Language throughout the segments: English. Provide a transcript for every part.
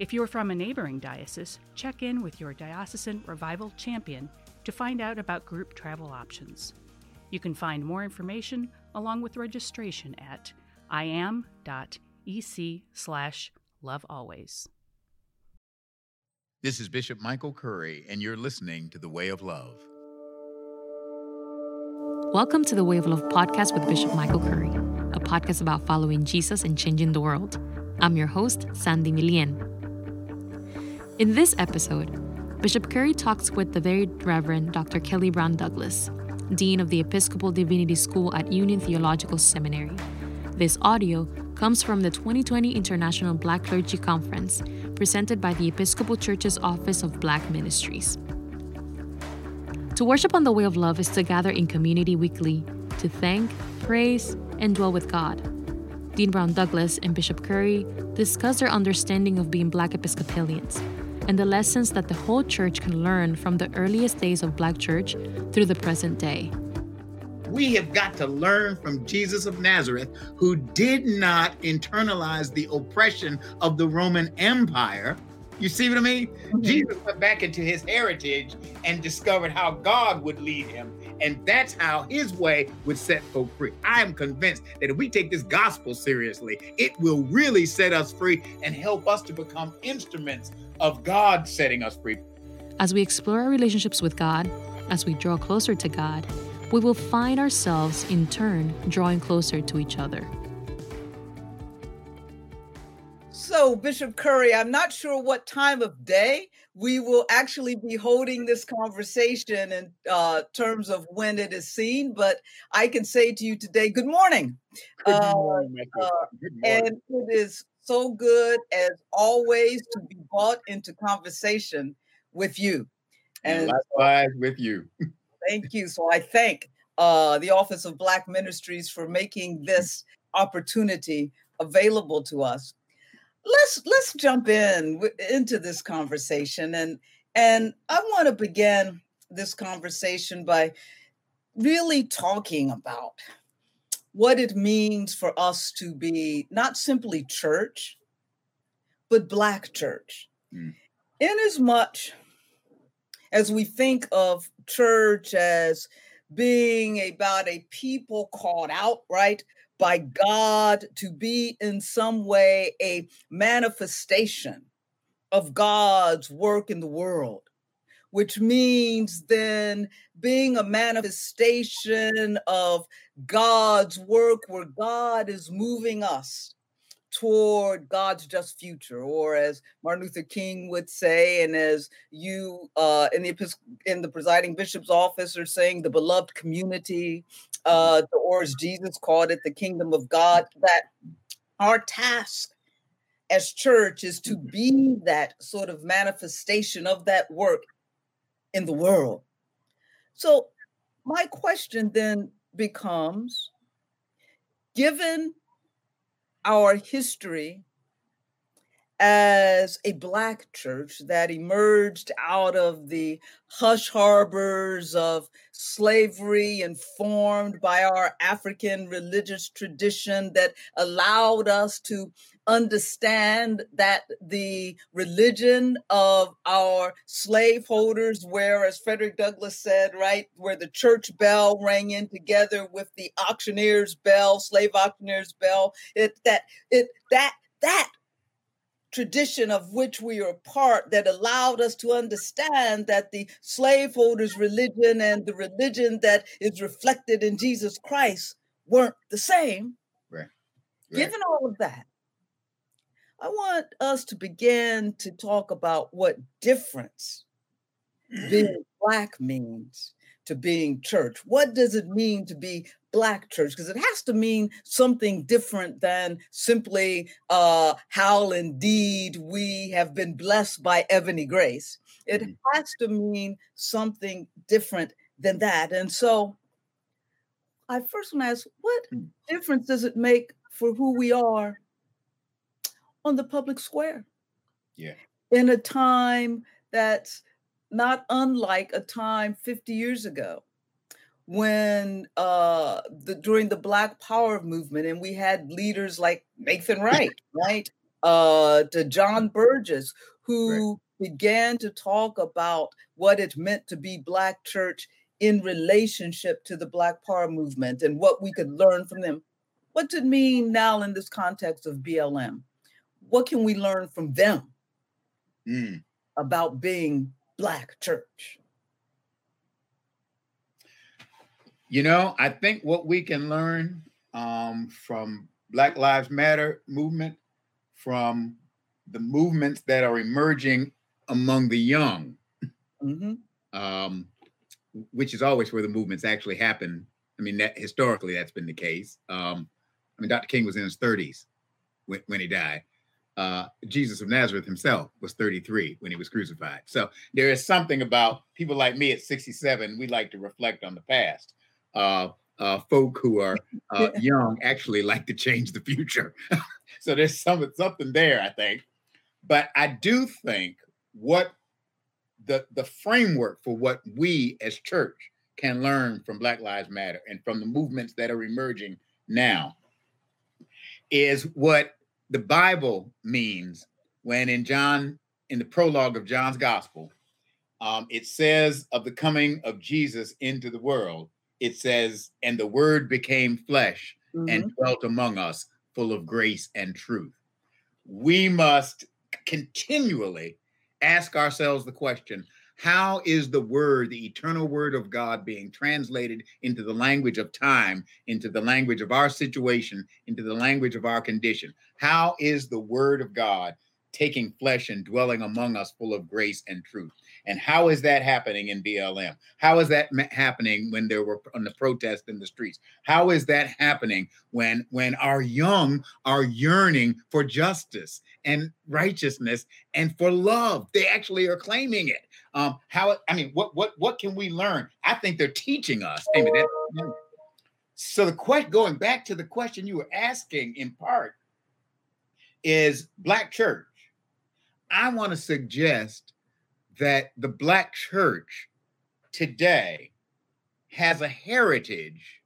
If you're from a neighboring diocese, check in with your diocesan revival champion to find out about group travel options. You can find more information along with registration at iam.ec slash lovealways. This is Bishop Michael Curry, and you're listening to The Way of Love. Welcome to the Way of Love podcast with Bishop Michael Curry, a podcast about following Jesus and changing the world. I'm your host, Sandy Milien. In this episode, Bishop Curry talks with the very Reverend Dr. Kelly Brown Douglas, Dean of the Episcopal Divinity School at Union Theological Seminary. This audio comes from the 2020 International Black Clergy Conference, presented by the Episcopal Church's Office of Black Ministries. To worship on the way of love is to gather in community weekly, to thank, praise, and dwell with God. Dean Brown Douglas and Bishop Curry discuss their understanding of being Black Episcopalians and the lessons that the whole church can learn from the earliest days of Black church through the present day. We have got to learn from Jesus of Nazareth, who did not internalize the oppression of the Roman Empire. You see what I mean? Mm-hmm. Jesus went back into his heritage and discovered how God would lead him. And that's how his way would set folk free. I am convinced that if we take this gospel seriously, it will really set us free and help us to become instruments of God setting us free. As we explore our relationships with God, as we draw closer to God, we will find ourselves in turn drawing closer to each other. So, Bishop Curry, I'm not sure what time of day we will actually be holding this conversation in uh, terms of when it is seen, but I can say to you today, good morning. Good uh, morning, uh, good morning. And it is so good, as always, to be brought into conversation with you. And likewise with you. thank you. So I thank uh, the Office of Black Ministries for making this opportunity available to us let's let's jump in into this conversation and and I want to begin this conversation by really talking about what it means for us to be not simply church but black church mm. in as much as we think of church as being about a people called out right by God to be in some way a manifestation of God's work in the world, which means then being a manifestation of God's work where God is moving us toward God's just future, or as Martin Luther King would say, and as you uh, in the in the presiding bishop's office are saying, the beloved community, uh, or as Jesus called it, the kingdom of God. That our task as church is to be that sort of manifestation of that work in the world. So, my question then becomes given our history as a Black church that emerged out of the hush harbors of slavery, informed by our African religious tradition that allowed us to understand that the religion of our slaveholders, where, as Frederick Douglass said, right, where the church bell rang in together with the auctioneer's bell, slave auctioneer's bell, it that it that that tradition of which we are part that allowed us to understand that the slaveholders' religion and the religion that is reflected in Jesus Christ weren't the same. Right. right. Given all of that, I want us to begin to talk about what difference being Black means to being church? What does it mean to be Black church? Because it has to mean something different than simply uh, how indeed we have been blessed by Ebony Grace. It mm-hmm. has to mean something different than that. And so I first want to ask what mm. difference does it make for who we are on the public square? Yeah. In a time that's not unlike a time 50 years ago when uh the during the black power movement and we had leaders like nathan wright right uh to john burgess who right. began to talk about what it meant to be black church in relationship to the black power movement and what we could learn from them what does it mean now in this context of blm what can we learn from them mm. about being Black church? You know, I think what we can learn um, from Black Lives Matter movement, from the movements that are emerging among the young, mm-hmm. um, which is always where the movements actually happen. I mean, that historically that's been the case. Um, I mean, Dr. King was in his 30s when, when he died uh, Jesus of Nazareth himself was 33 when he was crucified. So there is something about people like me at 67. We like to reflect on the past. Uh, uh, folk who are uh, young actually like to change the future. so there's some something there, I think. But I do think what the the framework for what we as church can learn from Black Lives Matter and from the movements that are emerging now is what the Bible means when in John, in the prologue of John's gospel, um, it says of the coming of Jesus into the world, it says, and the word became flesh mm-hmm. and dwelt among us, full of grace and truth. We must continually ask ourselves the question how is the word, the eternal word of God, being translated into the language of time, into the language of our situation, into the language of our condition? How is the word of God taking flesh and dwelling among us full of grace and truth? And how is that happening in BLM? How is that happening when there were on the protest in the streets? How is that happening when when our young are yearning for justice and righteousness and for love? They actually are claiming it. Um, how I mean, what what what can we learn? I think they're teaching us. That, so the question, going back to the question you were asking in part, is Black church. I want to suggest that the Black church today has a heritage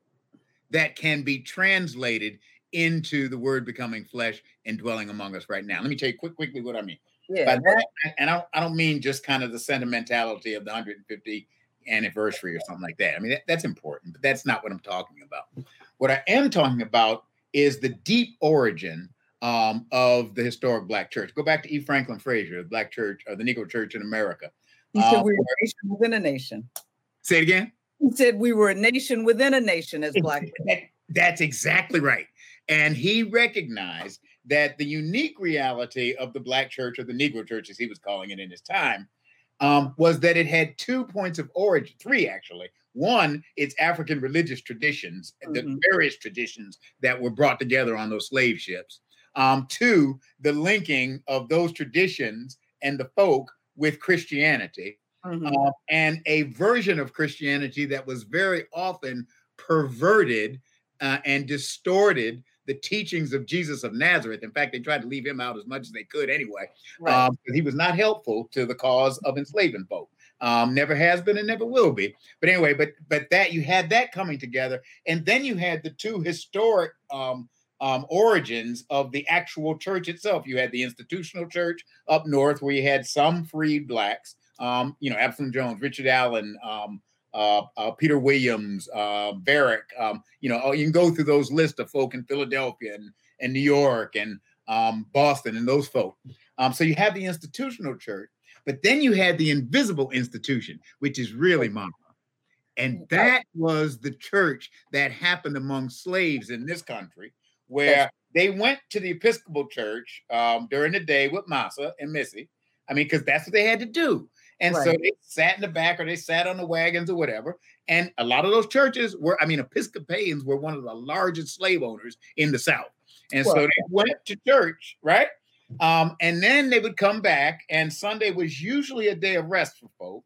that can be translated into the word becoming flesh and dwelling among us right now. Let me tell you quick, quickly what I mean. Yeah. That, and I, I don't mean just kind of the sentimentality of the 150 anniversary or something like that. I mean, that, that's important, but that's not what I'm talking about. What I am talking about is the deep origin um, of the historic Black church. Go back to E. Franklin Frazier, the Black church or the Negro church in America. He said um, we were a nation within a nation. Say it again. He said we were a nation within a nation as Black. That, that's exactly right. And he recognized that the unique reality of the Black church or the Negro church, as he was calling it in his time, um, was that it had two points of origin, three actually. One, its African religious traditions, mm-hmm. the various traditions that were brought together on those slave ships. Um, two, the linking of those traditions and the folk with Christianity, mm-hmm. uh, and a version of Christianity that was very often perverted uh, and distorted the teachings of Jesus of Nazareth. In fact, they tried to leave him out as much as they could anyway. Right. Um, he was not helpful to the cause of enslaving folk. Um, never has been and never will be. But anyway, but but that you had that coming together, and then you had the two historic um, um, origins of the actual church itself. You had the institutional church up north, where you had some freed blacks, um, you know, Absalom Jones, Richard Allen, um, uh, uh, Peter Williams, uh, Varick. Um, you know, you can go through those lists of folk in Philadelphia and, and New York and um, Boston and those folk. Um, so you have the institutional church, but then you had the invisible institution, which is really mama. And that was the church that happened among slaves in this country, where they went to the Episcopal Church um, during the day with Massa and Missy, I mean, because that's what they had to do. And so they sat in the back or they sat on the wagons or whatever. And a lot of those churches were, I mean, Episcopalians were one of the largest slave owners in the South. And so they went to church, right? Um, and then they would come back, and Sunday was usually a day of rest for folk.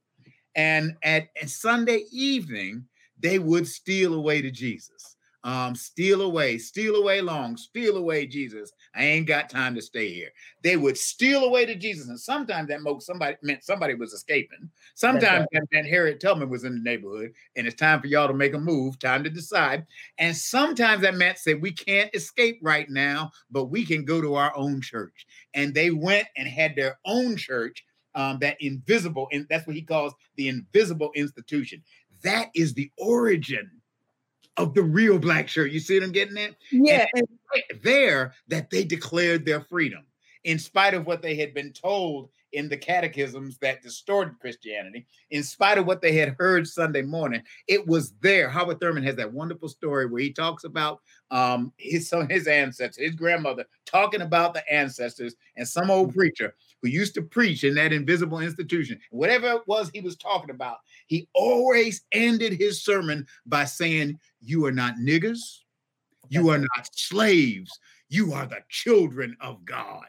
And at, at Sunday evening, they would steal away to Jesus. Um, steal away, steal away long, steal away Jesus. I ain't got time to stay here. They would steal away to Jesus, and sometimes that meant somebody meant somebody was escaping. Sometimes that meant Harriet Tubman was in the neighborhood, and it's time for y'all to make a move, time to decide. And sometimes that meant say we can't escape right now, but we can go to our own church. And they went and had their own church, um, that invisible, and that's what he calls the invisible institution. That is the origin of the real black shirt. You see what I'm getting at? Yeah, and there that they declared their freedom in spite of what they had been told in the catechisms that distorted Christianity, in spite of what they had heard Sunday morning, it was there. Howard Thurman has that wonderful story where he talks about um, his some his ancestors, his grandmother, talking about the ancestors, and some old preacher who used to preach in that invisible institution. Whatever it was he was talking about, he always ended his sermon by saying, "You are not niggers." You are not slaves. You are the children of God.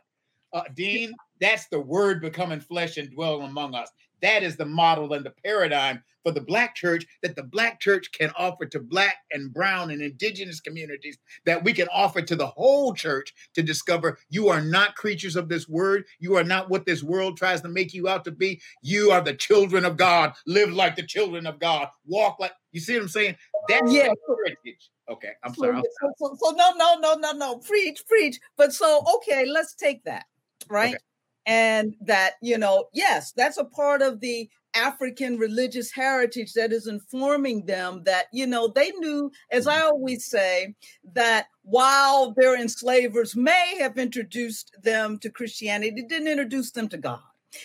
Uh, Dean, that's the word becoming flesh and dwelling among us. That is the model and the paradigm for the Black church that the Black church can offer to Black and Brown and Indigenous communities, that we can offer to the whole church to discover you are not creatures of this word. You are not what this world tries to make you out to be. You are the children of God. Live like the children of God. Walk like, you see what I'm saying? That's Yeah. heritage. Okay, I'm sorry. I'm so, so, so no, no, no, no, no. Preach, preach. But so okay, let's take that, right? Okay. And that, you know, yes, that's a part of the African religious heritage that is informing them that, you know, they knew, as I always say, that while their enslavers may have introduced them to Christianity, it didn't introduce them to God.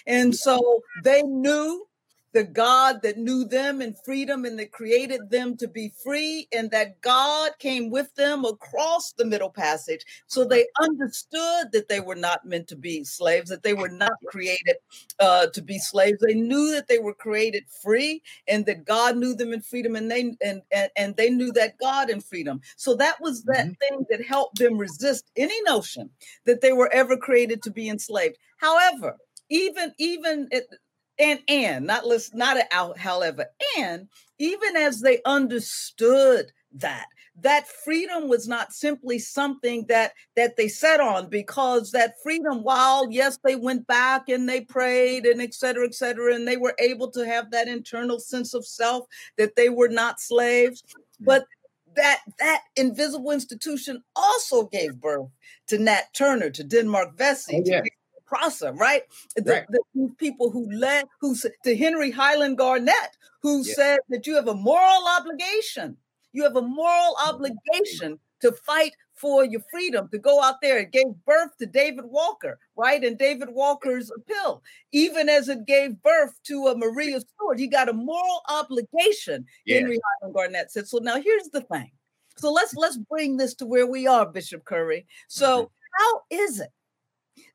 And so they knew the God that knew them in freedom and that created them to be free, and that God came with them across the Middle Passage. So they understood that they were not meant to be slaves, that they were not created uh, to be slaves. They knew that they were created free, and that God knew them in freedom, and they and and, and they knew that God in freedom. So that was that thing that helped them resist any notion that they were ever created to be enslaved. However, even even it, and and not list not a out however and even as they understood that that freedom was not simply something that that they set on because that freedom while yes they went back and they prayed and et cetera et cetera and they were able to have that internal sense of self that they were not slaves hmm. but that that invisible institution also gave birth to Nat Turner, to Denmark Vesey, Oh, to yeah. Prosser, right? The, Right. the people who led, who to Henry Highland Garnet, who Yeah. said that you have a moral obligation. You have a moral mm-hmm. obligation to fight for your freedom, to go out there. It gave birth to David Walker, right? And David Walker's appeal, even as it gave birth to a Maria Stewart. You got a moral obligation, Yeah. Henry Highland Garnet said. So now here's the thing. So let's let's bring this to where we are, Bishop Curry. So mm-hmm. how is it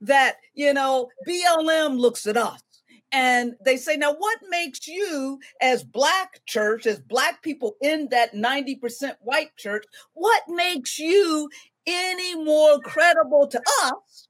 that you know BLM looks at us and they say, now what makes you as black church, as black people in that 90% white church, what makes you any more credible to us?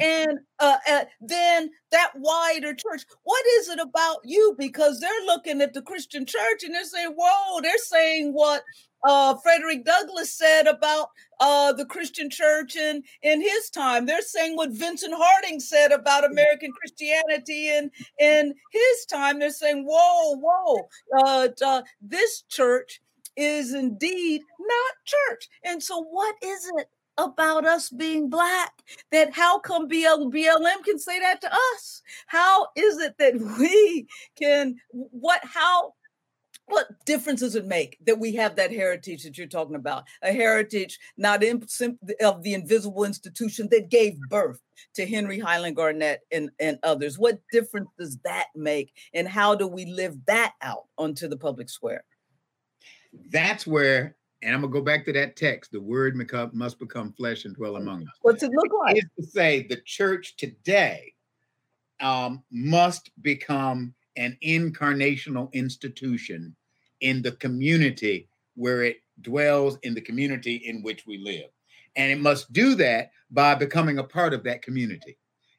And uh, uh, then that wider church, what is it about you? Because they're looking at the Christian church and they're saying, whoa, they're saying what uh, Frederick Douglass said about uh, the Christian church in, in his time. They're saying what Vincent Harding said about American Christianity in, in his time. They're saying, whoa, whoa, uh, uh, this church is indeed not church. And so, what is it about us being black that how come BL, BLM can say that to us? How is it that we can, what, how, what difference does it make that we have that heritage that you're talking about? A heritage not in, of the invisible institution that gave birth to Henry Highland Garnet and, and others. What difference does that make? And how do we live that out onto the public square? That's where, and I'm gonna go back to that text. The word become, must become flesh and dwell among us. What's it look like? Is to say the church today um, must become an incarnational institution in the community where it dwells in the community in which we live. And it must do that by becoming a part of that community.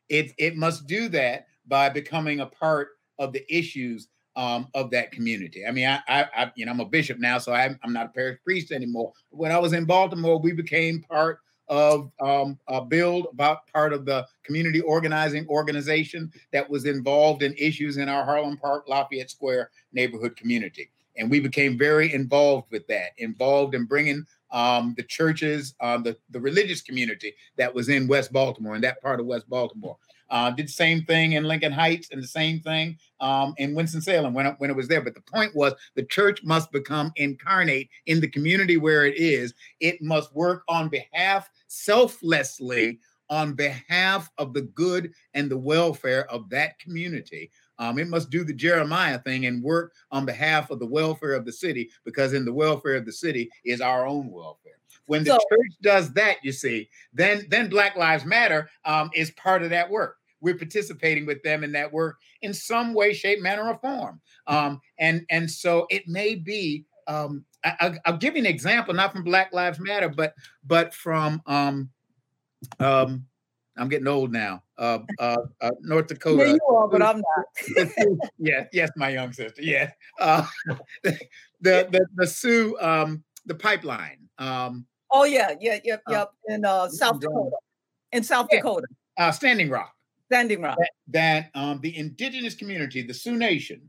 It, it must do that by becoming a part of the issues um, of that community. I mean, I, I, I, you know, I'm a bishop now, so I'm, I'm not a parish priest anymore. But when I was in Baltimore, we became part of um, a build about part of the community organizing organization that was involved in issues in our Harlem Park, Lafayette Square neighborhood community. And we became very involved with that, involved in bringing um, the churches, uh, the, the religious community that was in West Baltimore, in that part of West Baltimore. Uh, did the same thing in Lincoln Heights and the same thing um, in Winston-Salem when, when it was there. But the point was the church must become incarnate in the community where it is. It must work on behalf, selflessly, on behalf of the good and the welfare of that community. Um, it must do the Jeremiah thing and work on behalf of the welfare of the city, because in the welfare of the city is our own welfare. When the so, church does that, you see, then then Black Lives Matter um, is part of that work. We're participating with them in that work in some way, shape, manner, or form. Um, and and so it may be. Um, I, will give you an example, not from Black Lives Matter, but but from um, um, I'm getting old now. Uh, uh, uh, North Dakota. Yeah, you are, but I'm not. yes, yes, my young sister. Yes. Uh, the, the the Sioux um, the pipeline. Um, Oh yeah, yeah, yep, uh, yep. In uh, South Dakota. In South yeah. Dakota. Uh, Standing Rock. Standing Rock. That, that um, the indigenous community, the Sioux Nation,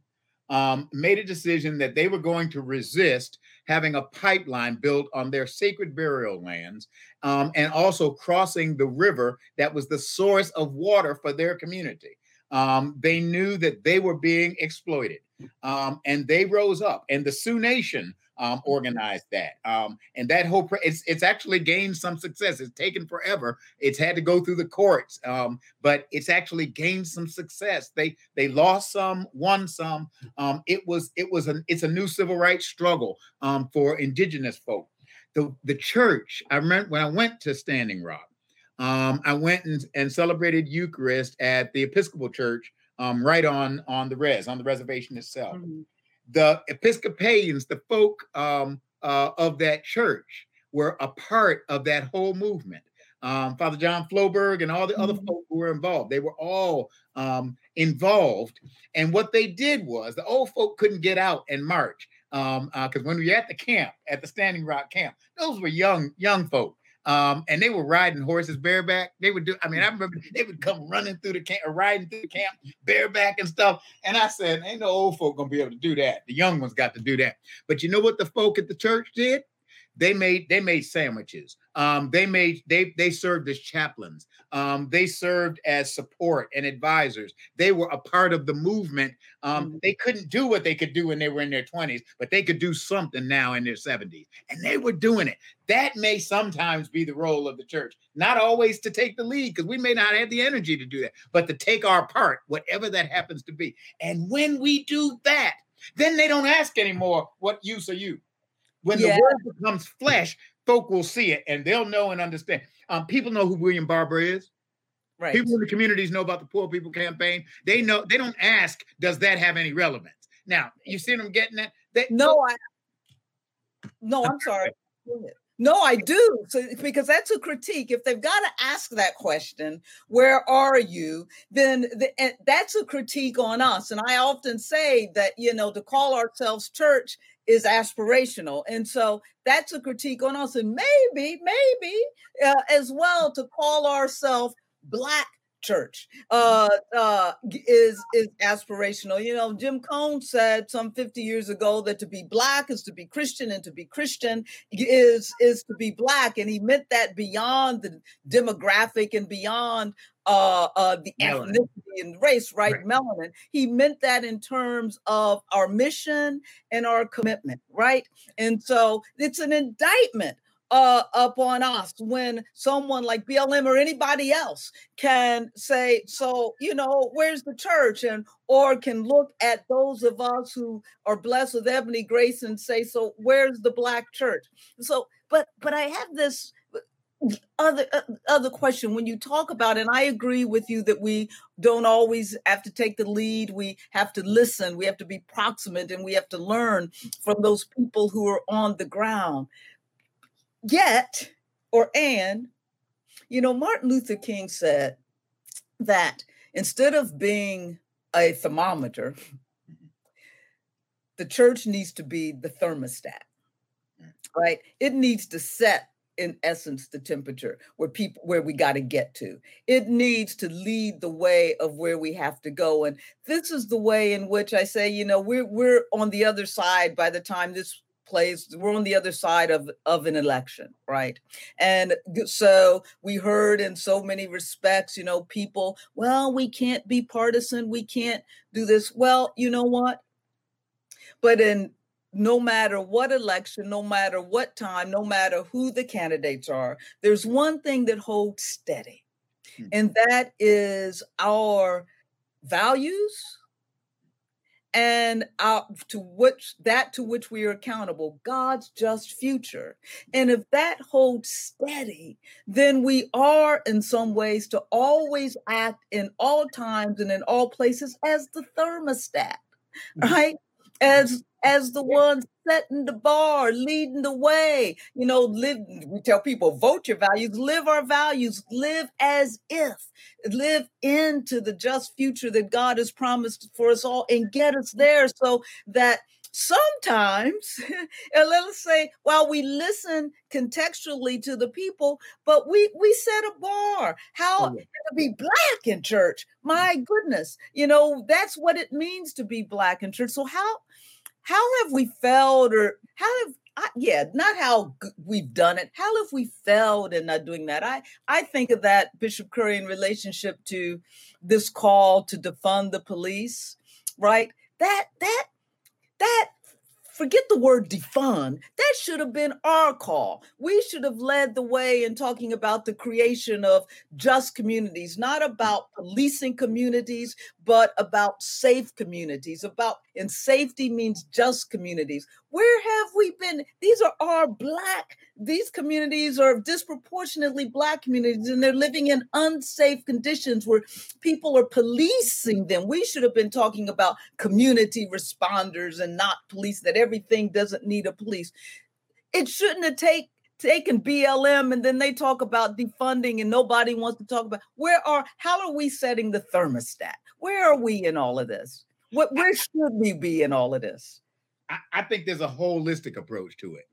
um, made a decision that they were going to resist having a pipeline built on their sacred burial lands um, and also crossing the river that was the source of water for their community. Um, they knew that they were being exploited um, and they rose up. And the Sioux Nation um, organized that. Um, and that whole pre- it's it's actually gained some success. It's taken forever. It's had to go through the courts, um, but it's actually gained some success. They they lost some, won some. Um, it was it was an it's a new civil rights struggle um, for indigenous folk. The the church. I remember when I went to Standing Rock. Um, I went and, and celebrated Eucharist at the Episcopal Church um, right on on the res on the reservation itself. Mm-hmm the Episcopalians, the folk um, uh, of that church, were a part of that whole movement. Um, Father John Floberg and all the other mm-hmm. folk who were involved, they were all um, involved. And what they did was the old folk couldn't get out and march because um, uh, when we were at the camp, at the Standing Rock camp, those were young young folk. Um, and they were riding horses bareback. They would do, I mean, I remember they would come running through the camp riding through the camp bareback and stuff. And I said, ain't no old folk gonna be able to do that. The young ones got to do that. But you know what the folk at the church did? They made they made sandwiches. Um, they made they they served as chaplains. Um, they served as support and advisors. They were a part of the movement. Um, mm-hmm. They couldn't do what they could do when they were in their 20s, but they could do something now in their 70s. And they were doing it. That may sometimes be the role of the church, not always to take the lead, because we may not have the energy to do that, but to take our part, whatever that happens to be. And when we do that, then they don't ask anymore, what use are you? When yeah. the word becomes flesh, folk will see it and they'll know and understand. Um, people know who William Barber is. Right. People in the communities know about the Poor People Campaign. They know. They don't ask, "Does that have any relevance?" Now, you see them getting that. They, no, I. No, I'm sorry. No, I do. So because that's a critique. If they've got to ask that question, where are you? Then the, that's a critique on us. And I often say that you know to call ourselves church is aspirational. And so that's a critique on us. And maybe, maybe uh, as well to call ourselves Black church uh, uh, is is aspirational. You know, Jim Cone said some 50 years ago that to be black is to be Christian, and to be Christian is is to be black, and he meant that beyond the demographic and beyond uh, uh, the melanin. ethnicity and race, right? right? Melanin. He meant that in terms of our mission and our commitment, right? And so it's an indictment uh, up on us when someone like BLM or anybody else can say, so, you know, where's the church? And or can look at those of us who are blessed with ebony grace and say, so where's the black church? So, but but I have this other uh, other question when you talk about and i agree with you that we don't always have to take the lead we have to listen we have to be proximate and we have to learn from those people who are on the ground yet or and you know martin luther king said that instead of being a thermometer the church needs to be the thermostat right? It needs to set in essence the temperature where people where we got to get to. It needs to lead the way of where we have to go and this is the way in which i say you know we're we're on the other side by the time this plays we're on the other side of of an election right? And so we heard in so many respects you know people well we can't be partisan we can't do this. Well you know what? But in no matter what election, no matter what time, no matter who the candidates are, there's one thing that holds steady, hmm. and that is our values and our, to which that to which we are accountable god's just future and if that holds steady then we are in some ways to always act in all times and in all places as the thermostat mm-hmm. right as as the ones setting the bar, leading the way. You know, live, we tell people, vote your values, live our values, live as if, live into the just future that God has promised for us all and get us there so that sometimes and let's say while we listen contextually to the people but we we set a bar. How oh, yeah. to be black in church? Mm. My goodness. You know that's what it means to be black in church. So how how have we failed or how have I, yeah, not how we've done it. How have we failed in not doing that? I I think of that Bishop Curry in relationship to this call to defund the police, right? That that that forget the word defund. That should have been our call. We should have led the way in talking about the creation of just communities, not about policing communities, but about safe communities. About and safety means just communities. Where have we been? These are our black, these communities are disproportionately black communities, and they're living in unsafe conditions where people are policing them. We should have been talking about community responders and not police, that everything doesn't need a police. It shouldn't have take, taken BLM and then they talk about defunding and nobody wants to talk about where are how are we setting the thermostat? Where are we in all of this? What where should we be in all of this? I, I think there's a holistic approach to it.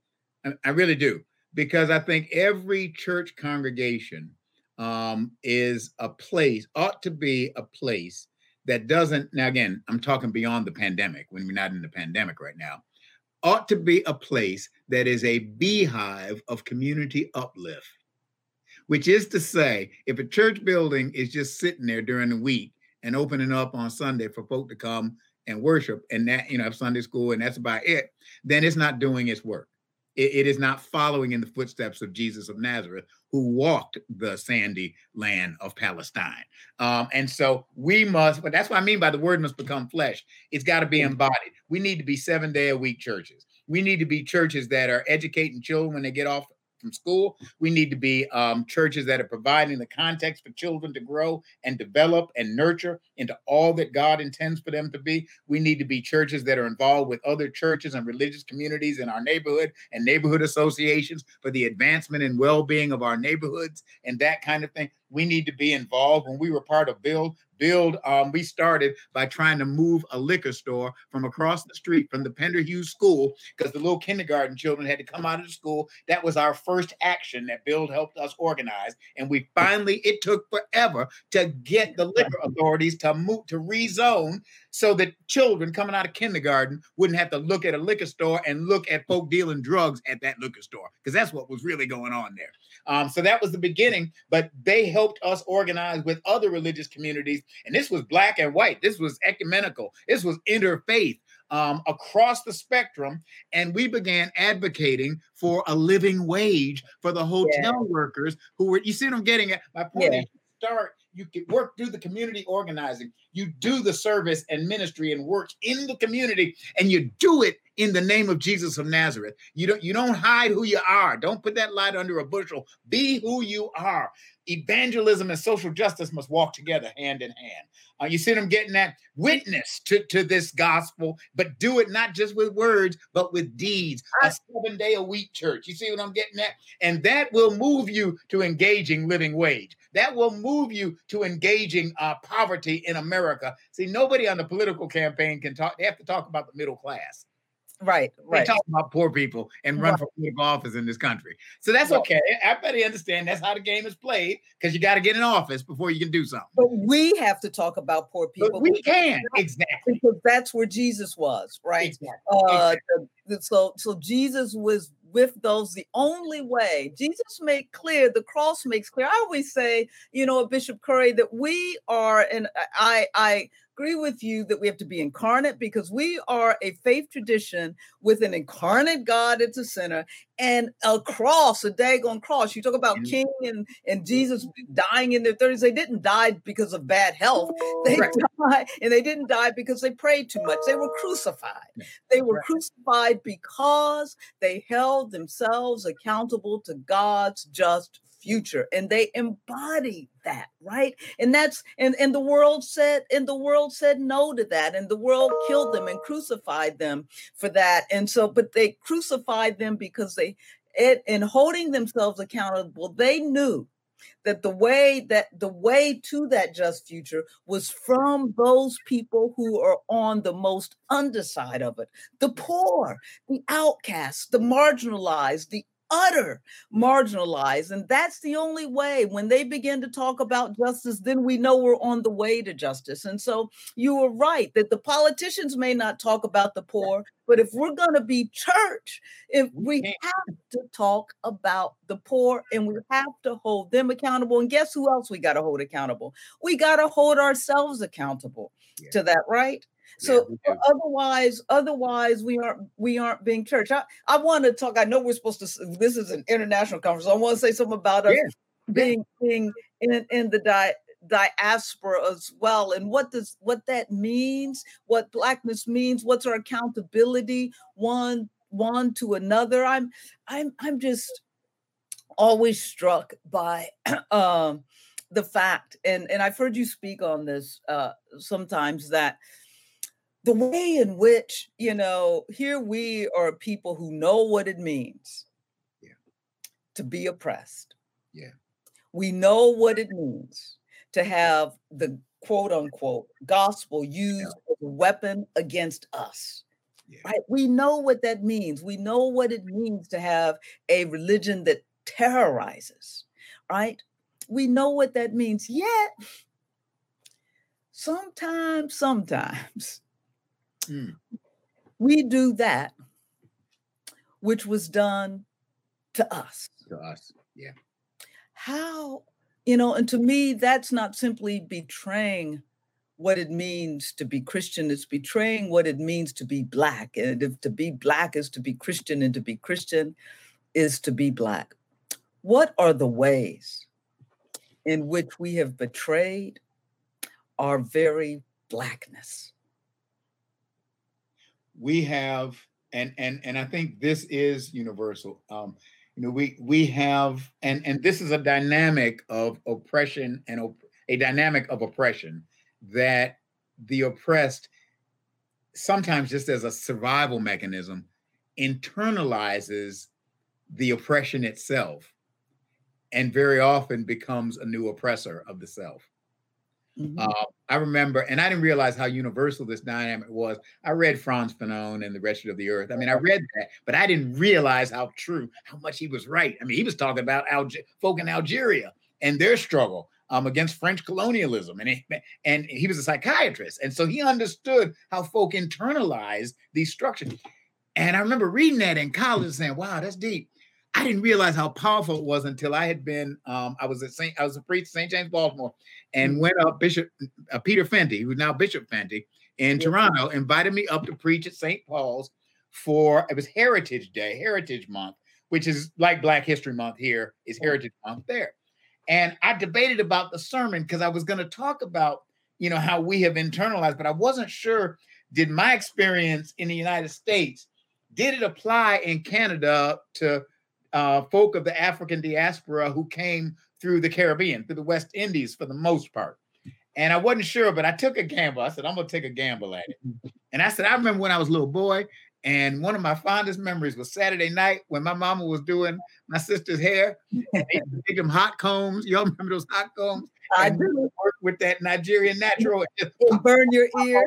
I, I, really do, because I think every church congregation um, is a place, ought to be a place that doesn't, now again, I'm talking beyond the pandemic when we're not in the pandemic right now, ought to be a place that is a beehive of community uplift. Which is to say, if a church building is just sitting there during the week and opening up on Sunday for folk to come and worship and that you know sunday school and that's about it then it's not doing its work it, it is not following in the footsteps of jesus of nazareth who walked the sandy land of palestine. Um, and so we must but that's what i mean by the word must become flesh. It's got to be embodied. We need to be seven day a week churches. We need to be churches that are educating children when they get off from school. We need to be um, churches that are providing the context for children to grow and develop and nurture into all that God intends for them to be. We need to be churches that are involved with other churches and religious communities in our neighborhood and neighborhood associations for the advancement and well being of our neighborhoods and that kind of thing. We need to be involved. When we were part of Build, build. Um, we started by trying to move a liquor store from across the street from the Pender Hughes School because the little kindergarten children had to come out of the school. That was our first action that Build helped us organize, and we finally. It took forever to get the liquor authorities to move to rezone so that children coming out of kindergarten wouldn't have to look at a liquor store and look at folk dealing drugs at that liquor store because that's what was really going on there. Um, so that was the beginning, but they helped us organize with other religious communities. And this was black and white, this was ecumenical, this was interfaith. Um, across the spectrum, and we began advocating for a living wage for the hotel yeah. workers who were. You see what I'm getting at? My point yeah. is, start you can work through the community organizing you do the service and ministry and work in the community and you do it in the name of Jesus of Nazareth. You don't you don't hide who you are. Don't put that light under a bushel. Be who you are. Evangelism and social justice must walk together hand in hand. Uh, you see them getting that witness to, to this gospel, but do it not just with words, but with deeds. A seven day a week church. You see what I'm getting at? And that will move you to engaging living wage. That will move you to engaging uh, poverty in America. See, nobody on the political campaign can talk. They have to talk about the middle class. Right, right. They talk about poor people and run Right. for political office in this country. So that's okay. Everybody understand that's how the game is played because you got to get in office before you can do something. But we have to talk about poor people But we can exactly. because that's where Jesus was, right? Exactly. Uh, the- so so Jesus was with those the only way. Jesus made clear, the cross makes clear. I always say, you know, Bishop Curry, that we are, and I I agree with you that we have to be incarnate because we are a faith tradition with an incarnate God at the center and a cross, a daggone cross. You talk about. King and, and Jesus dying in their 30s. They didn't die because of bad health. They Right. died, and they didn't die because they prayed too much. They were crucified. They were Right. crucified because they held themselves accountable to God's just future and they embodied that right? And that's and and the world said and the world said no to that and the world killed them and crucified them for that and so but they crucified them because they it, in holding themselves accountable they knew that the way that the way to that just future was from those people who are on the most underside of it. The poor the outcasts the marginalized the utter marginalized and that's the only way when they begin to talk about justice then we know we're on the way to justice. And so you were right that the politicians may not talk about the poor but if we're going to be church if we have to talk about the poor and we have to hold them accountable and guess who else we got to hold accountable? We got to hold ourselves accountable Yeah. to that right so do. otherwise otherwise we aren't we aren't being church i, I want to talk i know we're supposed to this is an international conference i want to say something about us Yeah, yeah. being being in in the di- diaspora as well and what does what that means what blackness means what's our accountability one one to another i'm i'm i'm just always struck by um the fact and and i've heard you speak on this uh sometimes that the way in which you know here we are people who know what it means Yeah. to be oppressed Yeah. we know what it means to have the quote unquote gospel used as a weapon against us Yeah. right we know what that means we know what it means to have a religion that terrorizes right we know what that means yet sometimes sometimes Mm. we do that which was done to us To us. Yeah. how you know and to me that's not simply betraying what it means to be christian it's betraying what it means to be black and if to be black is to be christian and to be christian is to be black what are the ways in which we have betrayed our very blackness we have and and and i think this is universal um you know we we have and and this is a dynamic of oppression and op- a dynamic of oppression that the oppressed sometimes just as a survival mechanism internalizes the oppression itself and very often becomes a new oppressor of the self Mhm. uh, I remember, and I didn't realize how universal this dynamic was. I read Frantz Fanon and the Wretched of the Earth. I mean, I read that, but I didn't realize how true, how much he was right. I mean, he was talking about Alge- folk in Algeria and their struggle um, against French colonialism, and he, and he was a psychiatrist, and so he understood how folk internalized these structures. And I remember reading that in college, and saying, "Wow, that's deep." I didn't realize how powerful it was until I had been. Um, I was at Saint. I was a priest, St. James, Baltimore, and went up Bishop uh, Peter Fenty, who's now Bishop Fenty in Yeah. Toronto, invited me up to preach at St. Paul's for it was Heritage Day, Heritage Month, which is like Black History Month here is Heritage Month there. And I debated about the sermon because I was going to talk about, you know, how we have internalized, but I wasn't sure did my experience in the United States did it apply in Canada to uh, folk of the African diaspora who came through the Caribbean, through the West Indies for the most part? And I wasn't sure, but I took a gamble. I said, I'm going to take a gamble at it. And I said, I remember when I was a little boy, and one of my fondest memories was Saturday night when my mama was doing my sister's hair. And they take them hot combs. Y'all remember those hot combs? I And do. work with that Nigerian natural. and just burn your ear.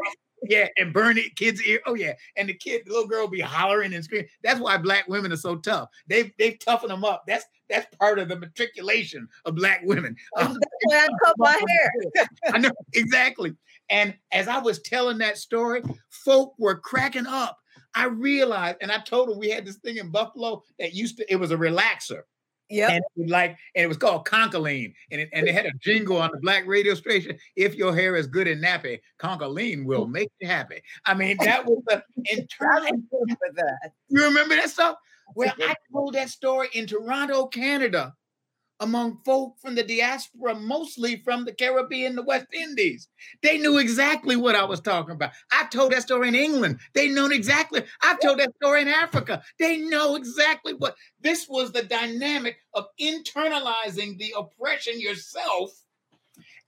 Yeah, and burn it kids' ear. Oh yeah, and the kid, the little girl, be hollering and screaming. That's why black women are so tough. They they toughen them up. That's that's part of the matriculation of black women. That's why I cut my hair. I know exactly. And as I was telling that story, folk were cracking up. I realized, and I told them we had this thing in Buffalo that used to. It was a relaxer. Yep. And it was like, and it was called Concoline. And, it, and they had a jingle on the black radio station. If your hair is good and nappy, Concoline will make you happy. I mean, that was the internal. for that. You remember that stuff? Well, I told that story in Toronto, Canada, among folk from the diaspora, mostly from the Caribbean, the West Indies. They knew exactly what I was talking about. I told that story in England. They know exactly. I've told that story in Africa. They know exactly what this was the dynamic of internalizing the oppression yourself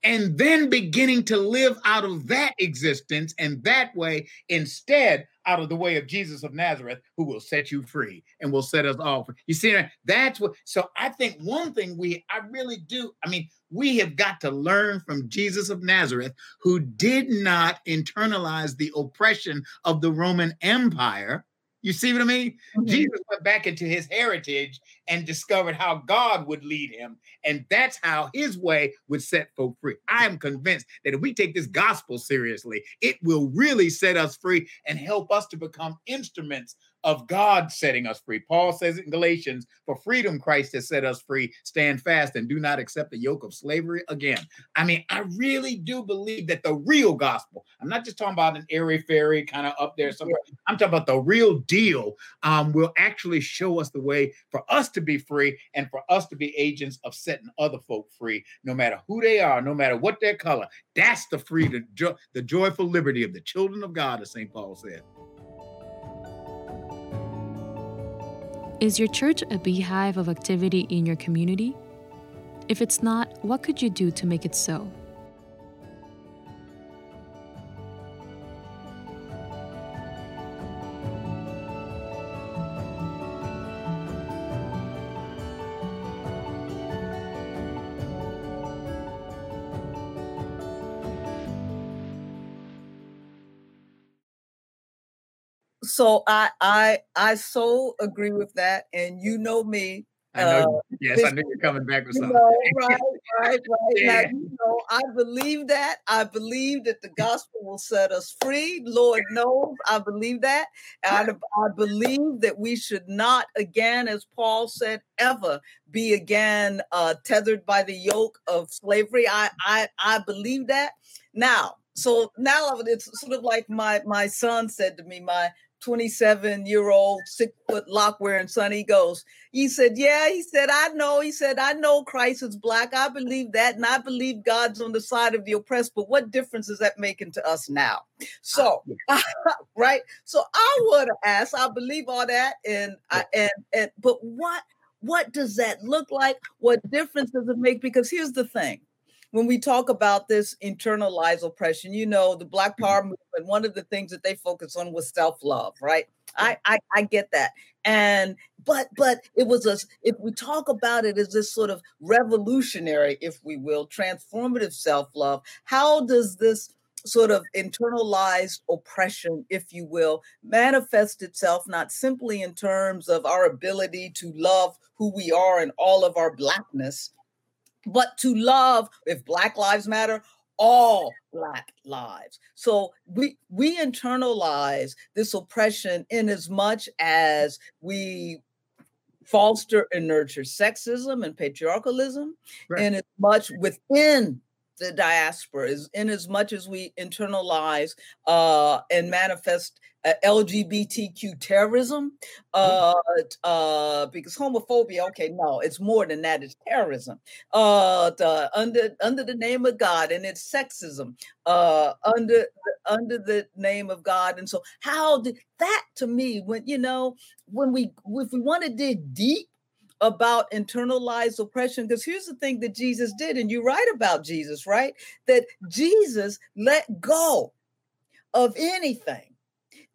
and then beginning to live out of that existence and that way instead out of the way of Jesus of Nazareth, who will set you free and will set us all free. You see? That's what. So I think one thing we, I really do. I mean, we have got to learn from Jesus of Nazareth, who did not internalize the oppression of the Roman Empire. You see what I mean? Mhm. Jesus went back into his heritage and discovered how God would lead him. And that's how his way would set folk free. I am convinced that if we take this gospel seriously, it will really set us free and help us to become instruments of God setting us free. Paul says in Galatians, for freedom Christ has set us free. Stand fast and do not accept the yoke of slavery again. I mean, I really do believe that the real gospel, I'm not just talking about an airy fairy kind of up there somewhere. I'm talking about the real deal um, will actually show us the way for us to be free and for us to be agents of setting other folk free, no matter who they are, no matter what their color. That's the freedom, the joyful liberty of the children of God, as St. Paul said. Is your church a beehive of activity in your community? If it's not, what could you do to make it so? So I I I so agree with that. And you know me. I know. Uh, you- yes, I knew you're coming back with You something. know, right, right, right. Yeah. Now, you know, I believe that. I believe that the gospel will set us free. Lord knows, I believe that. And I, I believe that we should not, again, as Paul said, ever be again uh, tethered by the yoke of slavery. I, I, I believe that. Now, so now it's sort of like my my son said to me, my 27 year old six foot lock wearing son. He goes, he said, Yeah, he said, I know. He said, I know Christ is black. I believe that. And I believe God's on the side of the oppressed. But what difference is that making to us now? So, ah, right. So I would asked, I believe all that. And I and and but what what does that look like? What difference does it make? Because here's the thing. When we talk about this internalized oppression, you know, the Black mm-hmm. Power movement, one of the things that they focus on was self-love, right? I, I I get that. And but but it was a if we talk about it as this sort of revolutionary, if we will, transformative self-love, how does this sort of internalized oppression, if you will, manifest itself not simply in terms of our ability to love who we are and all of our blackness, but to love, if Black Lives Matter, all black lives so we we internalize this oppression in as much as we foster and nurture sexism and patriarchalism Right. in as much within the diaspora is in as much as we internalize uh, and manifest uh, LGBTQ terrorism, uh, uh, because homophobia. Okay, no, it's more than that. It's terrorism. Uh, the, under under the name of God, and it's sexism. Uh, under under the name of God, and so how did that to me when you know when we if we want to dig deep about internalized oppression because here's the thing that Jesus did and you write about Jesus right that Jesus let go of anything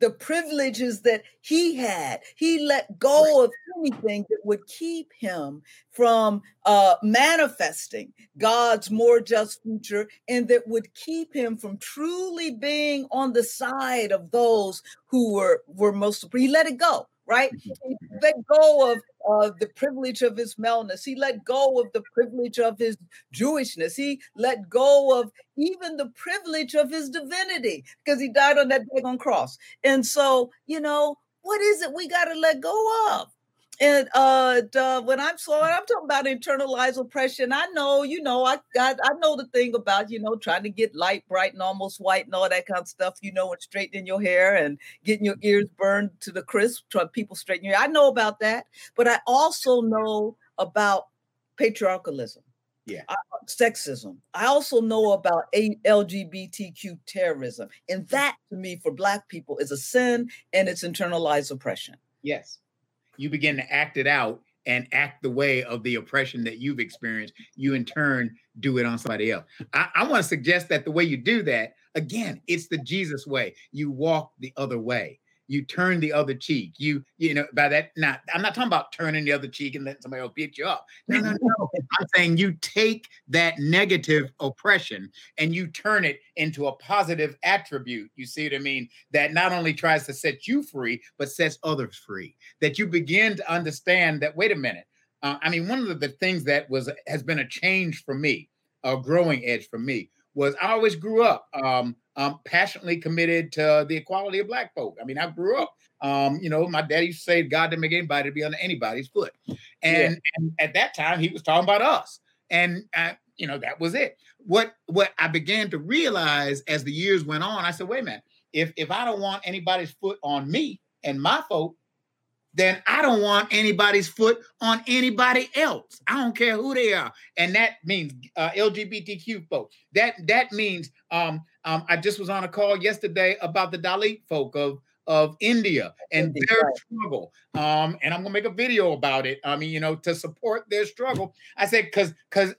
the privileges that he had. He let go of anything that would keep him from uh, manifesting God's more just future and that would keep him from truly being on the side of those who were, were most. He let it go right? Mm-hmm. He let go of uh, the privilege of his maleness. He let go of the privilege of his Jewishness. He let go of even the privilege of his divinity because he died on that big on cross. And so, you know, what is it we got to let go of? And uh, uh, when I'm so I'm talking about internalized oppression, I know, you know, I got I know the thing about, you know, trying to get light, bright, and almost white and all that kind of stuff, you know, and straightening your hair and getting your ears burned to the crisp, trying people straighten your hair. I know about that, but I also know about patriarchalism. Yeah. sexism. I also know about a- LGBTQ terrorism. And that to me for black people is a sin and it's internalized oppression. Yes you begin to act it out and act the way of the oppression that you've experienced, you in turn do it on somebody else. I, I want to suggest that the way you do that, again, it's the Jesus way. You walk the other way you turn the other cheek. You, you know, by that, not I'm not talking about turning the other cheek and letting somebody else beat you up. No, no, no. I'm saying you take that negative oppression and you turn it into a positive attribute. You see what I mean? That not only tries to set you free, but sets others free. That you begin to understand that, wait a minute. Uh, I mean, one of the, the things that was has been a change for me, a growing edge for me, was I always grew up um, um, passionately committed to the equality of black folk. I mean, I grew up, um, you know, my daddy used to say God didn't make anybody to be under anybody's foot. And, yeah. and at that time, he was talking about us. And, I, you know, that was it. What what I began to realize as the years went on, I said, wait a minute, if, if I don't want anybody's foot on me and my folk, then I don't want anybody's foot on anybody else. I don't care who they are, and that means uh, LGBTQ folks. That that means um, um, I just was on a call yesterday about the Dalit folk of of India and India, their right. struggle. Um, and I'm gonna make a video about it. I mean, you know, to support their struggle. I said because because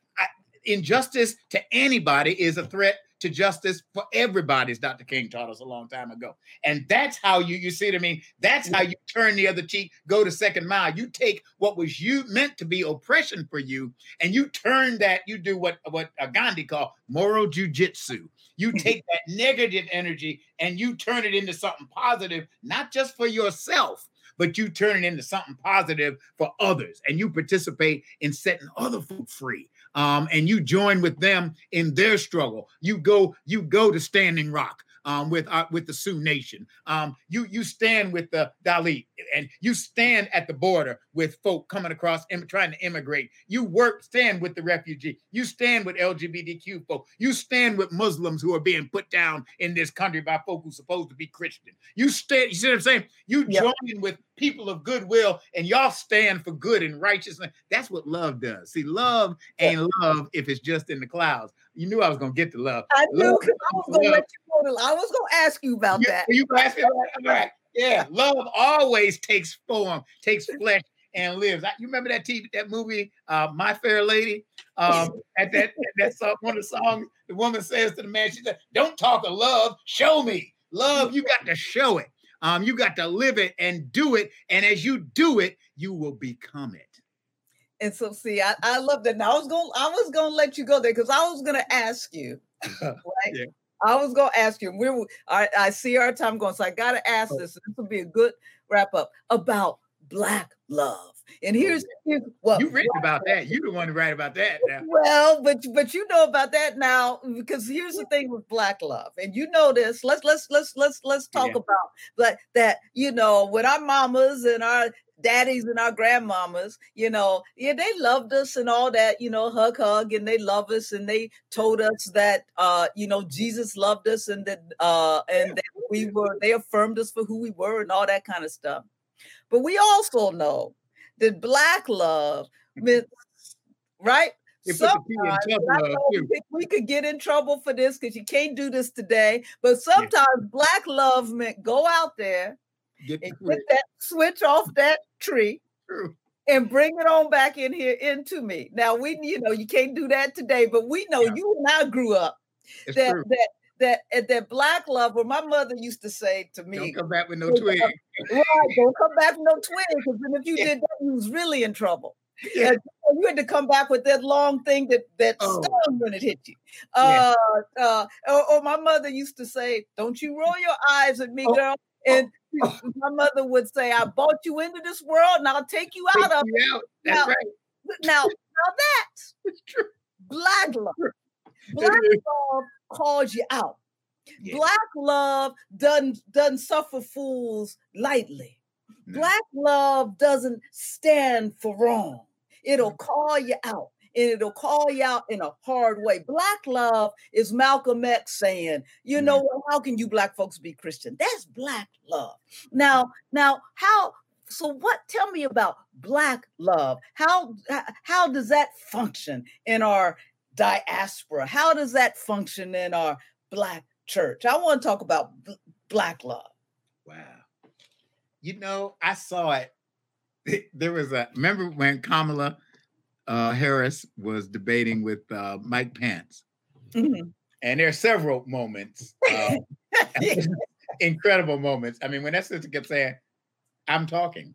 injustice to anybody is a threat to justice for everybody, as Dr. King taught us a long time ago. And that's how you, you see what I mean? That's how you turn the other cheek, go to second mile. You take what was you meant to be oppression for you, and you turn that, you do what, what Gandhi called moral jujitsu. You mm-hmm. take that negative energy and you turn it into something positive, not just for yourself, but you turn it into something positive for others and you participate in setting other folk free um, and you join with them in their struggle. You go, you go to Standing Rock um, with uh, with the Sioux Nation. Um, you you stand with the Dalit, and you stand at the border with folk coming across and trying to immigrate. You work stand with the refugee. You stand with LGBTQ folk. You stand with Muslims who are being put down in this country by folk who's supposed to be Christian. You stand. You see what I'm saying? You yep. join with people of goodwill, and y'all stand for good and righteousness. That's what love does. See, love ain't love if it's just in the clouds. You knew I was gonna get the love. I knew because I was gonna let you know. I was gonna ask you about that. You ask me all right. Yeah, love always takes form, takes flesh, and lives. You remember that TV, that movie, uh, My Fair Lady? Um, at that, that song, one of the songs, the woman says to the man, she said, "Don't talk of love, show me love. You got to show it. Um, you got to live it and do it. And as you do it, you will become it." And so, see, I, I love that. Now, I was gonna I was going to let you go there because I was going to ask you, right? yeah. I was going to ask you. We, I, I see our time going, so I got to ask oh. this. This will be a good wrap up about black love. And here's, here's what you read about that. You the one to write about that. Now. Well, but but you know about that now because here's the thing with black love, and you know this. Let's let's let's let's let's talk yeah. about like that. You know, with our mamas and our daddies and our grandmamas, you know, yeah, they loved us and all that, you know, hug, hug, and they love us and they told us that uh, you know, Jesus loved us and that uh and that we were they affirmed us for who we were and all that kind of stuff. But we also know that black love meant right sometimes uh, we could get in trouble for this because you can't do this today. But sometimes yeah. black love meant go out there get, and get that switch off that tree True. and bring it on back in here into me. Now we, you know, you can't do that today, but we know yeah. you and I grew up it's that true. that that that black love, where my mother used to say to me, "Don't come back with no twig." Right, don't come back with no twig, because then if you did that, you was really in trouble. Yeah. you had to come back with that long thing that that oh. stung when it hit you. Uh, yeah. uh, or, or, my mother used to say, "Don't you roll your eyes at me, oh. girl." And oh. my mother would say, "I bought you into this world, and I'll take you out take of it." Out. That's now, right. Now, now that's true. black love. Black love calls you out. Yeah. Black love doesn't doesn't suffer fools lightly. No. Black love doesn't stand for wrong. It'll call you out and it'll call you out in a hard way. Black love is Malcolm X saying, you know, mm-hmm. how can you black folks be Christian? That's black love. Now, now, how? So, what? Tell me about black love. How how does that function in our diaspora? How does that function in our black church? I want to talk about b- black love. Wow. You know, I saw it. There was a remember when Kamala uh, Harris was debating with uh, Mike Pence, mm-hmm. and there are several moments, uh, incredible moments. I mean, when that sister kept saying, I'm talking.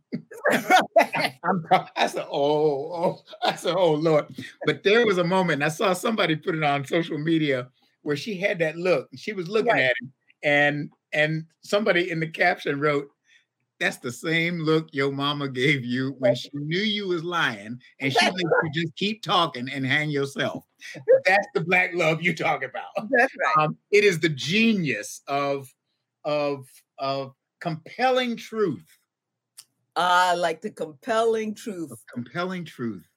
I'm I said, oh, oh, I said, oh Lord. But there was a moment, I saw somebody put it on social media where she had that look. She was looking right. at him, and and somebody in the caption wrote, That's the same look your mama gave you when she knew you was lying, and she let you just keep talking and hang yourself. That's the black love you talk about. That's right. Um, it is the genius of of of compelling truth Ah, like the compelling truth. compelling truth.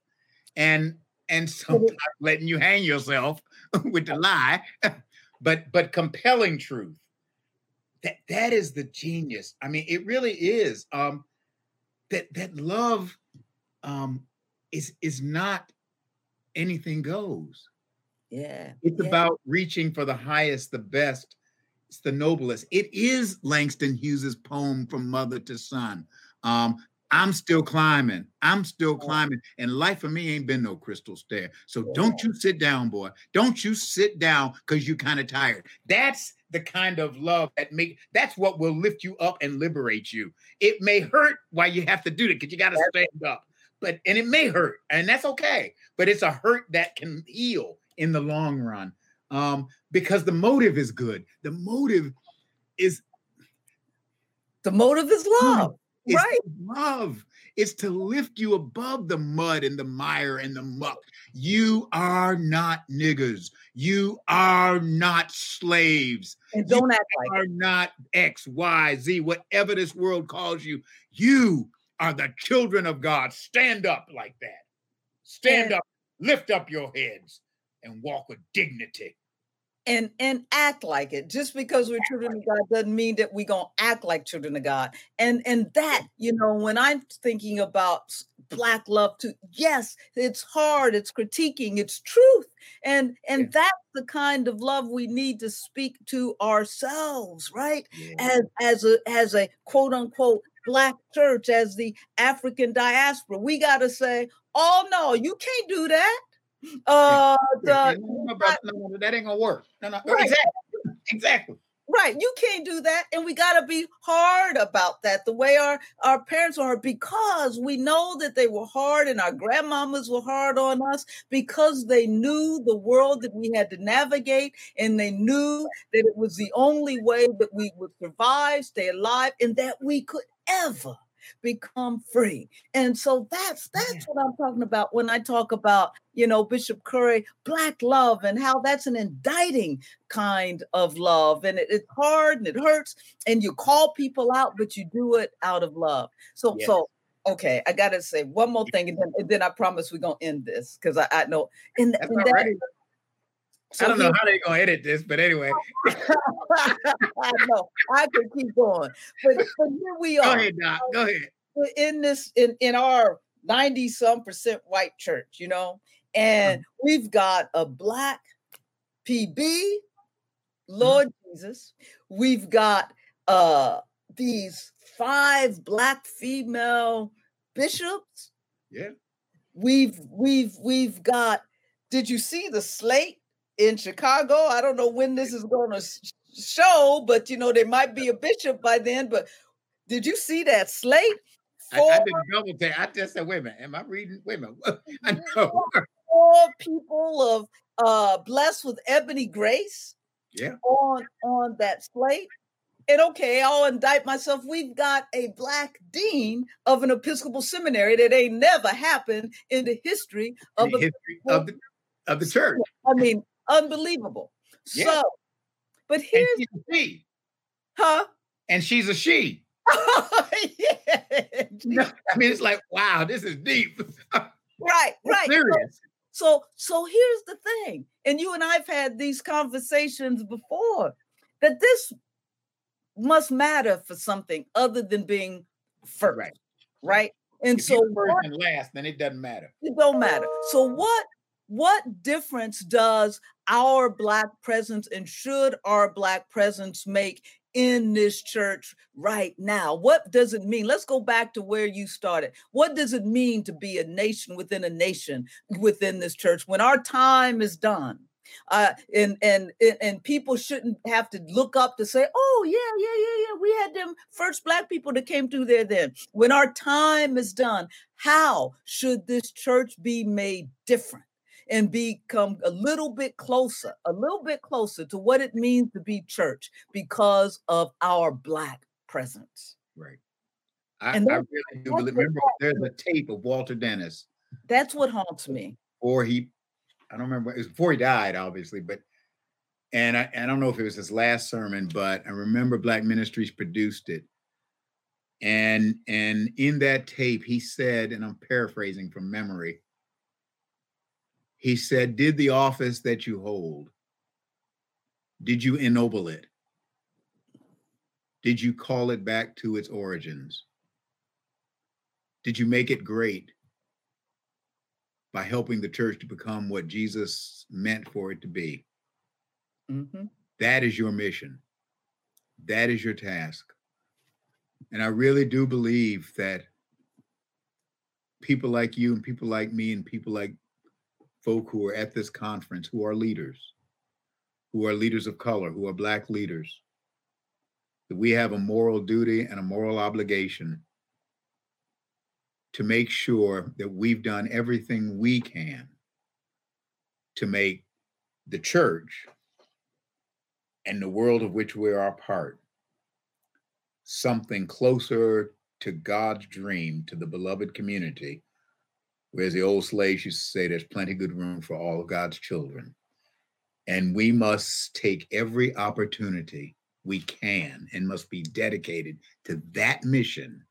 And and sometimes letting you hang yourself with the lie, but but compelling truth. That that is the genius. I mean, it really is. Um, that that love um is is not anything goes. Yeah. It's yeah. about reaching for the highest, the best, it's the noblest. It is Langston Hughes's poem from mother to son. Um, I'm still climbing. I'm still climbing. And life for me ain't been no crystal stair. So don't you sit down, boy. Don't you sit down because you're kind of tired. That's the kind of love that make that's what will lift you up and liberate you. It may hurt while you have to do it because you got to stand up. But and it may hurt, and that's okay. But it's a hurt that can heal in the long run. Um, because the motive is good. The motive is the motive is love. It's right. love. It's to lift you above the mud and the mire and the muck. You are not niggers. You are not slaves. And don't you act like are not X, Y, Z, whatever this world calls you. You are the children of God. Stand up like that. Stand and, up, lift up your heads, and walk with dignity and and act like it. Just because we're children of god doesn't mean that we're going to act like children of god. And and that you know when i'm thinking about black love too yes it's hard it's critiquing it's truth. And and yeah. that's the kind of love we need to speak to ourselves right? Yeah. as as a as a quote unquote black church as the african diaspora we got to say oh no you can't do that uh, the, no, no, that ain't gonna work. No, no, right. exactly, exactly. Right, you can't do that, and we got to be hard about that. The way our our parents are, because we know that they were hard, and our grandmamas were hard on us because they knew the world that we had to navigate, and they knew that it was the only way that we would survive, stay alive, and that we could ever become free. And so that's that's yeah. what I'm talking about when I talk about, you know, Bishop Curry, black love and how that's an indicting kind of love. And it, it's hard and it hurts. And you call people out, but you do it out of love. So yes. so okay, I gotta say one more thing, and then, and then I promise we're gonna end this because I, I know in, in that right. So I don't know how they're gonna edit this, but anyway. I know I could keep going, but, but here we are. Go ahead, Doc. Go ahead. In this, in in our ninety some percent white church, you know, and mm-hmm. we've got a black PB. Lord mm-hmm. Jesus. We've got uh these five black female bishops. Yeah. We've we've we've got. Did you see the slate in Chicago. I don't know when this is going to show, but you know, there might be a bishop by then. But did you see that slate? Four, I, I didn't double take. I just said, wait a minute, am I reading? Wait a minute. I know. Four people of uh blessed with ebony grace. Yeah. On on that slate. And okay, I'll indict myself. We've got a black dean of an Episcopal seminary that ain't never happened in the history of, the history of the of the church. I mean, Unbelievable. Yeah. So, but here's and she. Huh? And she's a she. yeah. I mean, it's like, wow, this is deep. right, right. Serious. So, so here's the thing, and you and I've had these conversations before that this must matter for something other than being first, right? Right. And if so, first and last, then it doesn't matter. It don't matter. So, what what difference does our black presence and should our black presence make in this church right now what does it mean let's go back to where you started what does it mean to be a nation within a nation within this church when our time is done uh, and and and people shouldn't have to look up to say, "Oh yeah, yeah, yeah, yeah." We had them first black people that came through there. Then, when our time is done, how should this church be made different? And become a little bit closer, a little bit closer to what it means to be church because of our Black presence. Right. I, and I really do remember there's a tape of Walter Dennis. That's what haunts me. Or he, I don't remember, it was before he died, obviously, but and I, I don't know if it was his last sermon, but I remember Black Ministries produced it. And and in that tape, he said, and I'm paraphrasing from memory, he said, Did the office that you hold, did you ennoble it? Did you call it back to its origins? Did you make it great by helping the church to become what Jesus meant for it to be? Mm-hmm. That is your mission. That is your task. And I really do believe that people like you and people like me and people like folk who are at this conference who are leaders, who are leaders of color, who are Black leaders, that we have a moral duty and a moral obligation to make sure that we've done everything we can to make the church and the world of which we are a part something closer to God's dream, to the beloved community Whereas the old slaves used to say, there's plenty good room for all of God's children. And we must take every opportunity we can and must be dedicated to that mission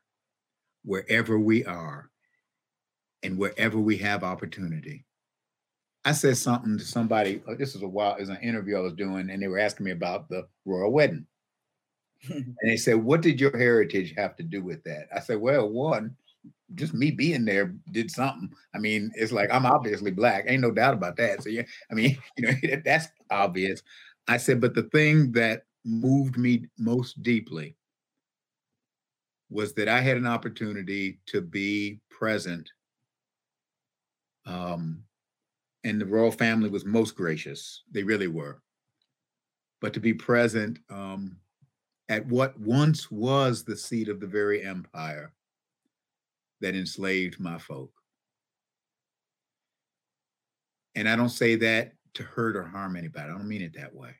wherever we are and wherever we have opportunity. I said something to somebody, uh, this is a while, is an interview I was doing, and they were asking me about the royal wedding. and they said, What did your heritage have to do with that? I said, Well, one, just me being there did something. I mean, it's like I'm obviously black, ain't no doubt about that. So yeah, I mean, you know, that's obvious. I said, but the thing that moved me most deeply was that I had an opportunity to be present. Um, and the royal family was most gracious. They really were. But to be present um, at what once was the seat of the very empire that enslaved my folk. And I don't say that to hurt or harm anybody. I don't mean it that way.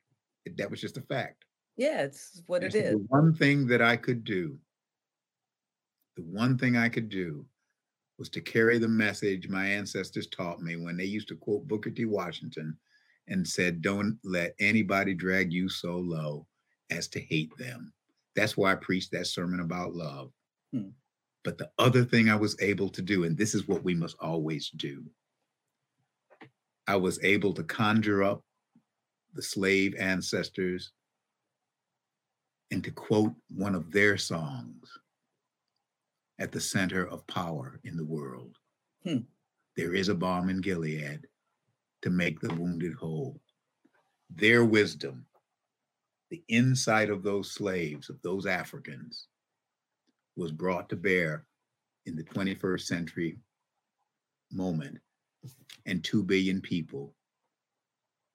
It, that was just a fact. Yeah, it's what it is. The one thing that I could do, the one thing I could do was to carry the message my ancestors taught me when they used to quote Booker T. Washington and said, Don't let anybody drag you so low as to hate them. That's why I preached that sermon about love. Hmm. But the other thing I was able to do, and this is what we must always do, I was able to conjure up the slave ancestors and to quote one of their songs at the center of power in the world. Hmm. There is a balm in Gilead to make the wounded whole. Their wisdom, the insight of those slaves, of those Africans, was brought to bear in the 21st century moment, and 2 billion people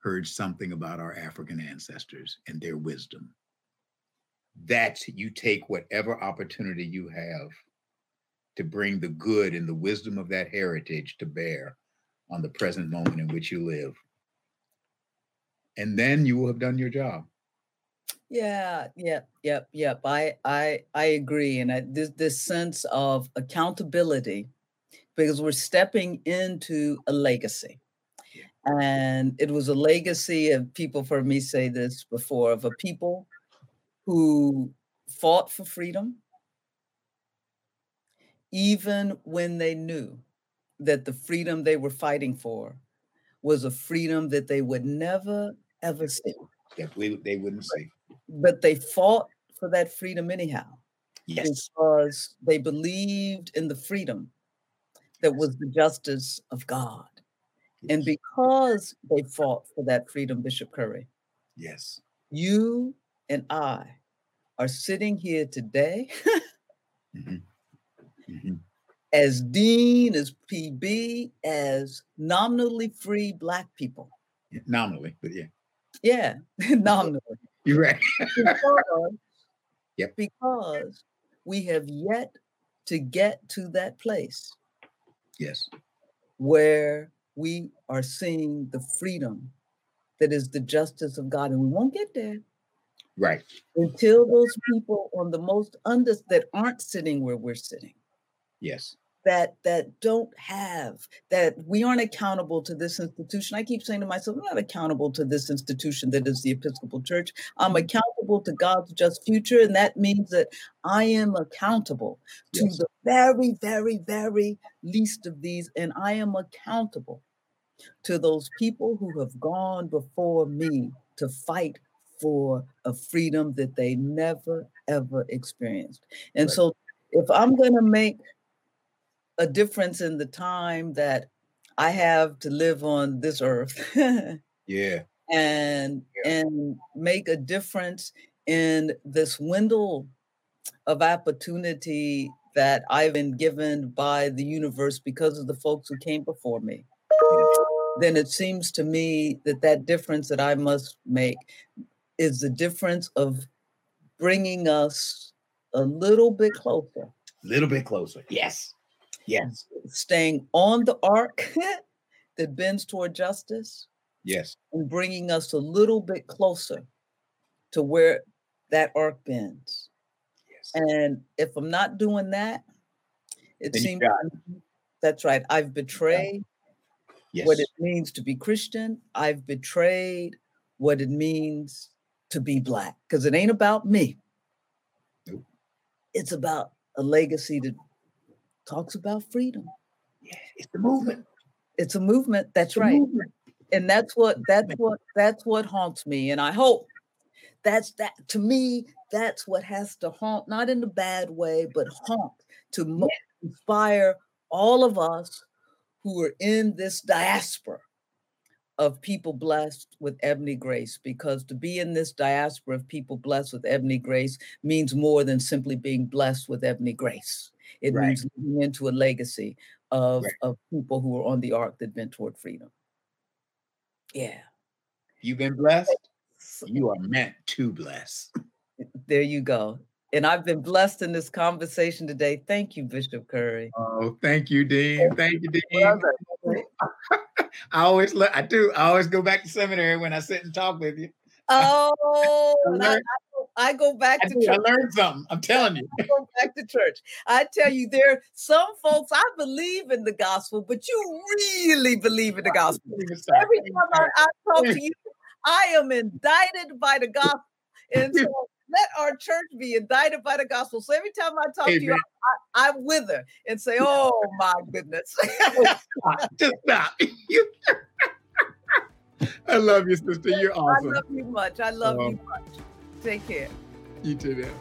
heard something about our African ancestors and their wisdom. That's you take whatever opportunity you have to bring the good and the wisdom of that heritage to bear on the present moment in which you live. And then you will have done your job. Yeah, yep, yep, yep. I I I agree. And I, this this sense of accountability, because we're stepping into a legacy. And it was a legacy of people, for me say this before, of a people who fought for freedom, even when they knew that the freedom they were fighting for was a freedom that they would never ever see. That we, they wouldn't see. But they fought for that freedom anyhow. Yes. Because they believed in the freedom that was the justice of God. And because they fought for that freedom, Bishop Curry. Yes. You and I are sitting here today. mm-hmm. Mm-hmm as dean, as PB, as nominally free Black people. Yeah, nominally, but yeah. Yeah, nominally. You're right. because, yep. because we have yet to get to that place. Yes. Where we are seeing the freedom that is the justice of God, and we won't get there. Right. Until those people on the most under that aren't sitting where we're sitting. Yes that that don't have that we aren't accountable to this institution i keep saying to myself i'm not accountable to this institution that is the episcopal church i'm mm-hmm. accountable to god's just future and that means that i am accountable to yes. the very very very least of these and i am accountable to those people who have gone before me to fight for a freedom that they never ever experienced and right. so if i'm going to make a difference in the time that I have to live on this earth. yeah. And yeah. and make a difference in this window of opportunity that I've been given by the universe because of the folks who came before me. Then it seems to me that that difference that I must make is the difference of bringing us a little bit closer. A little bit closer. Yes. Yes. Staying on the arc that bends toward justice. Yes. And bringing us a little bit closer to where that arc bends. Yes. And if I'm not doing that, it then seems that's right. I've betrayed yes. what it means to be Christian. I've betrayed what it means to be black because it ain't about me. Nope. It's about a legacy to talks about freedom. Yeah, it's the movement. It's a movement. That's right. Movement. And that's what that's what that's what haunts me. And I hope that's that to me, that's what has to haunt, not in a bad way, but haunt to yeah. inspire all of us who are in this diaspora of people blessed with ebony grace because to be in this diaspora of people blessed with ebony grace means more than simply being blessed with ebony grace it right. means living into a legacy of, right. of people who are on the arc that bent toward freedom. Yeah. You've been blessed. You are meant to bless. There you go. And I've been blessed in this conversation today. Thank you, Bishop Curry. Oh, thank you, Dean. Thank you, Dean. I always look, I do. I always go back to seminary when I sit and talk with you. Oh, I, I go back I, to church. I learned something. I'm telling you. I go back to church. I tell you, there are some folks I believe in the gospel, but you really believe in the gospel. Every time I, I talk to you, I am indicted by the gospel. And so let our church be indicted by the gospel. So every time I talk to you, Amen. I, I wither and say, Oh my goodness. Just stop. I love you, sister. You're awesome. I love you much. I love Oh. you much. Take care. You too, man.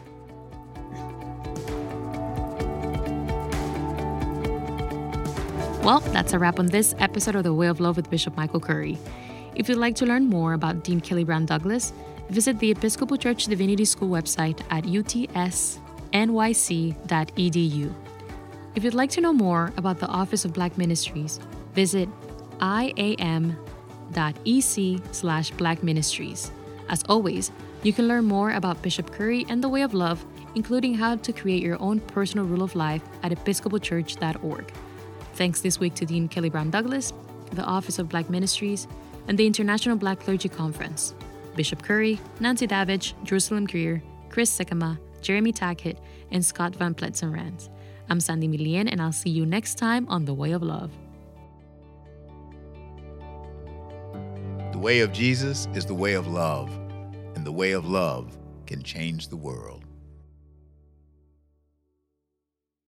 Well, that's a wrap on this episode of The Way of Love with Bishop Michael Curry. If you'd like to learn more about Dean Kelly Brown Douglas, visit the Episcopal Church Divinity School website at utsnyc.edu. If you'd like to know more about the Office of Black Ministries, visit iam.ec slash black ministries. As always, you can learn more about Bishop Curry and the Way of Love, including how to create your own personal rule of life at episcopalchurch.org. Thanks this week to Dean Kelly Brown Douglas, the Office of Black Ministries, and the International Black Clergy Conference. Bishop Curry, Nancy Davidge, Jerusalem Greer, Chris Sikkema, Jeremy Tackett, and Scott Van Pletzenrand. I'm Sandy Milien, and I'll see you next time on The Way of Love. The way of Jesus is the way of love, the way of love can change the world.